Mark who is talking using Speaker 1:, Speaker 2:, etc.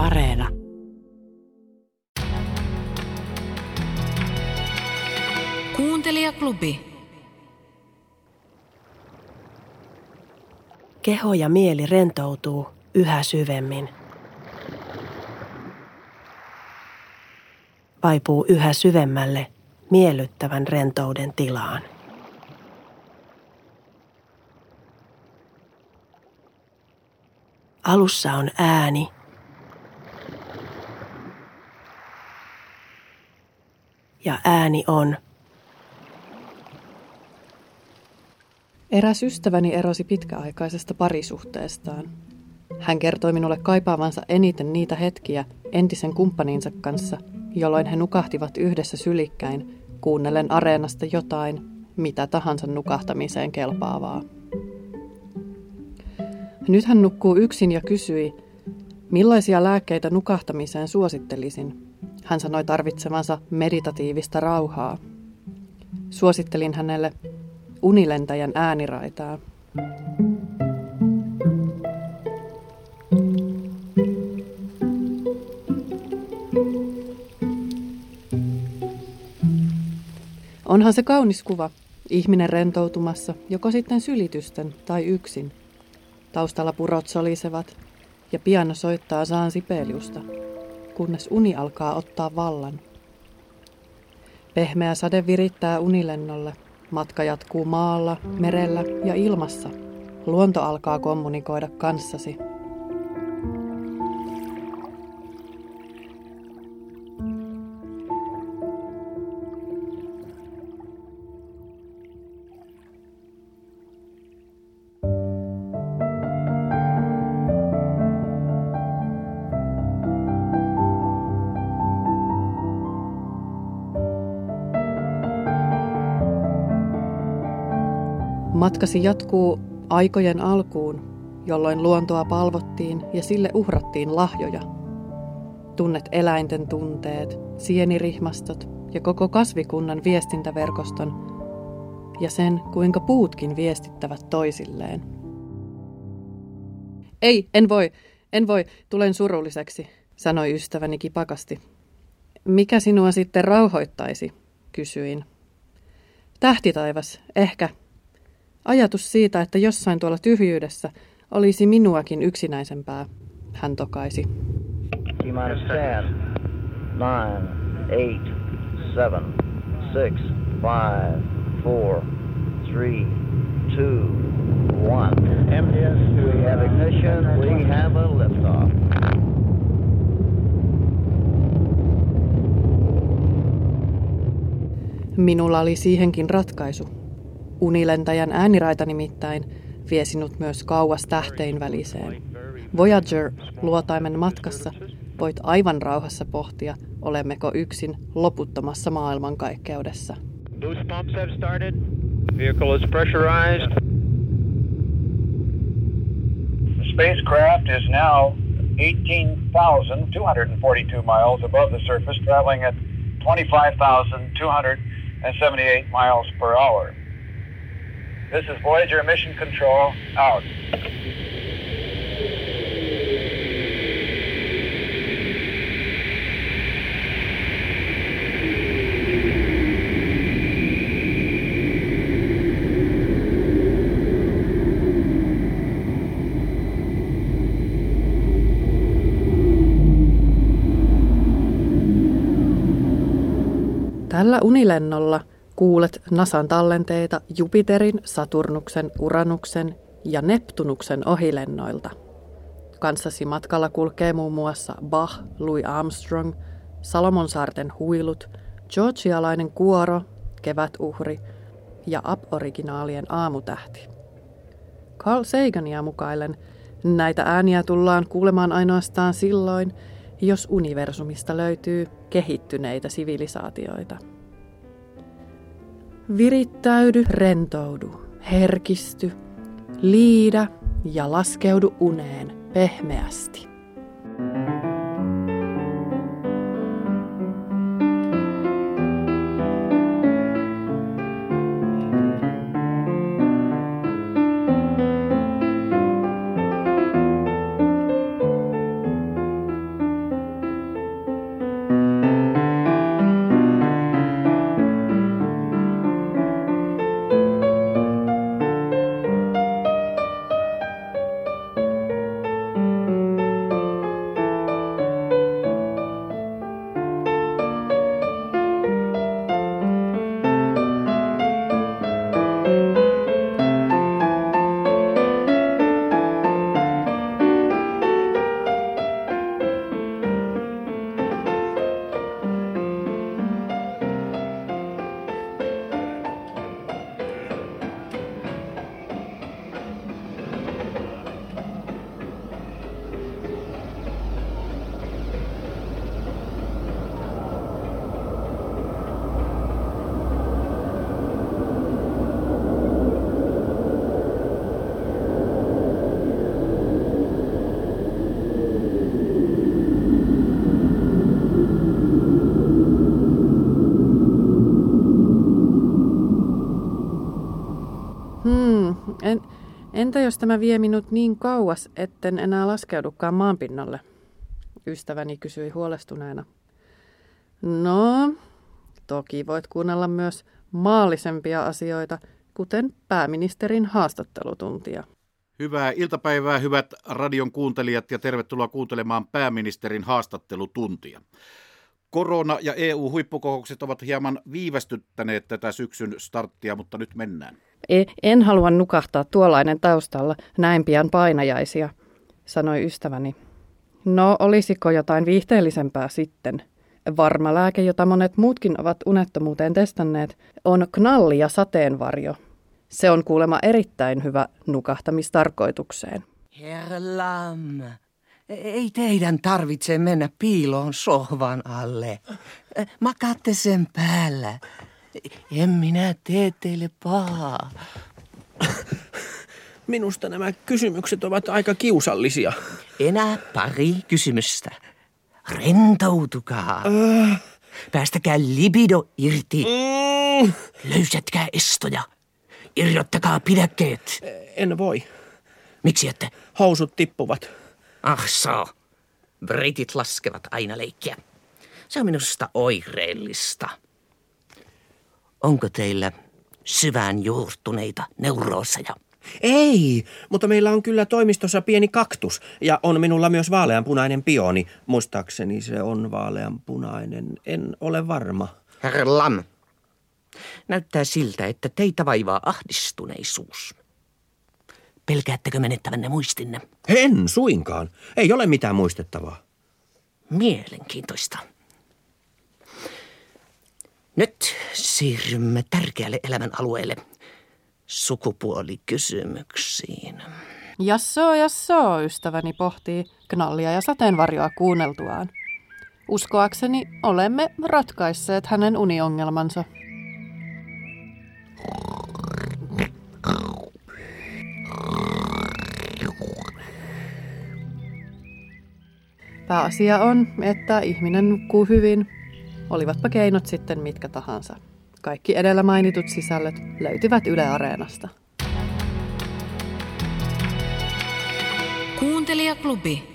Speaker 1: Areena. Kuuntelijaklubi.
Speaker 2: Keho ja mieli rentoutuu yhä syvemmin. Vaipuu yhä syvemmälle miellyttävän rentouden tilaan. Alussa on ääni. Ja ääni on.
Speaker 3: Eräs ystäväni erosi pitkäaikaisesta parisuhteestaan. Hän kertoi minulle kaipaavansa eniten niitä hetkiä entisen kumppaninsa kanssa, jolloin he nukahtivat yhdessä sylikkäin, kuunnellen areenasta jotain, mitä tahansa nukahtamiseen kelpaavaa. Nyt hän nukkuu yksin ja kysyi, millaisia lääkkeitä nukahtamiseen suosittelisin. Hän sanoi tarvitsevansa meditatiivista rauhaa. Suosittelin hänelle unilentäjän ääniraitaa. Onhan se kaunis kuva, ihminen rentoutumassa, joko sitten sylitysten tai yksin – Taustalla purot solisevat ja piano soittaa Saan Sipeliusta, kunnes uni alkaa ottaa vallan. Pehmeä sade virittää unilennolle. Matka jatkuu maalla, merellä ja ilmassa. Luonto alkaa kommunikoida kanssasi. Matkasi jatkuu aikojen alkuun, jolloin luontoa palvottiin ja sille uhrattiin lahjoja. Tunnet eläinten tunteet, sienirihmastot ja koko kasvikunnan viestintäverkoston ja sen, kuinka puutkin viestittävät toisilleen. Ei, en voi, en voi, tulen surulliseksi, sanoi ystäväni kipakasti. Mikä sinua sitten rauhoittaisi, kysyin. Tähtitaivas, ehkä, Ajatus siitä, että jossain tuolla tyhjyydessä olisi minuakin yksinäisempää, hän tokaisi. Minus 10, 9, 8, 7, 6, 5, 4, 3, 2, 1. MDS, we have ignition, we have a liftoff. Minulla oli siihenkin ratkaisu. Unilentäjän ääniraita nimittäin vie sinut myös kauas tähtein väliseen. Voyager luotaimen matkassa voit aivan rauhassa pohtia, olemmeko yksin loputtomassa maailmankaikkeudessa. Boost pumps have started. Vehicle is pressurized. The spacecraft is now 18,242 miles above the surface, traveling at 25,278 miles per hour. This is Voyager Mission Control out. Tällä unilennolla Kuulet Nasan tallenteita Jupiterin, Saturnuksen, Uranuksen ja Neptunuksen ohilennoilta. Kanssasi matkalla kulkee muun muassa Bach, Louis Armstrong, Salomonsaarten huilut, Georgialainen kuoro, kevätuhri ja Ab-originaalien aamutähti. Carl Sagania mukailen näitä ääniä tullaan kuulemaan ainoastaan silloin, jos universumista löytyy kehittyneitä sivilisaatioita. Virittäydy, rentoudu, herkisty, liidä ja laskeudu uneen pehmeästi. Entä jos tämä vie minut niin kauas, etten enää laskeudukaan maanpinnalle? Ystäväni kysyi huolestuneena. No, toki voit kuunnella myös maallisempia asioita, kuten pääministerin haastattelutuntia.
Speaker 1: Hyvää iltapäivää, hyvät radion kuuntelijat, ja tervetuloa kuuntelemaan pääministerin haastattelutuntia. Korona- ja EU-huippukokoukset ovat hieman viivästyttäneet tätä syksyn starttia, mutta nyt mennään.
Speaker 3: E, en halua nukahtaa tuollainen taustalla näin pian painajaisia, sanoi ystäväni. No, olisiko jotain viihteellisempää sitten? Varma lääke, jota monet muutkin ovat unettomuuteen testanneet, on knalli ja sateenvarjo. Se on kuulemma erittäin hyvä nukahtamistarkoitukseen.
Speaker 4: Herra Lam, ei teidän tarvitse mennä piiloon sohvan alle. Makaatte sen päällä. En minä tee teille pahaa.
Speaker 5: Minusta nämä kysymykset ovat aika kiusallisia.
Speaker 4: Enää pari kysymystä. Rentoutukaa. Äh. Päästäkää libido irti. Mm. Löysätkää estoja. Irrottakaa pidäkkeet.
Speaker 5: En voi.
Speaker 4: Miksi ette?
Speaker 5: Housut tippuvat.
Speaker 4: Ah so. Britit laskevat aina leikkiä. Se on minusta oireellista. Onko teillä syvään juurtuneita neurooseja?
Speaker 5: Ei, mutta meillä on kyllä toimistossa pieni kaktus ja on minulla myös vaaleanpunainen pioni. Muistaakseni se on vaaleanpunainen, en ole varma.
Speaker 4: Herra Lam, näyttää siltä, että teitä vaivaa ahdistuneisuus. Pelkäättekö menettävänne muistinne?
Speaker 5: En suinkaan. Ei ole mitään muistettavaa.
Speaker 4: Mielenkiintoista. Nyt siirrymme tärkeälle elämän alueelle, sukupuolikysymyksiin.
Speaker 3: Jasso, jasso, ystäväni pohtii knallia ja sateenvarjoa kuunneltuaan. Uskoakseni olemme ratkaisseet hänen uniongelmansa. Pääasia on, että ihminen nukkuu hyvin, olivatpa keinot sitten mitkä tahansa. Kaikki edellä mainitut sisällöt löytyvät Yle Areenasta.
Speaker 6: Kuuntelijaklubi.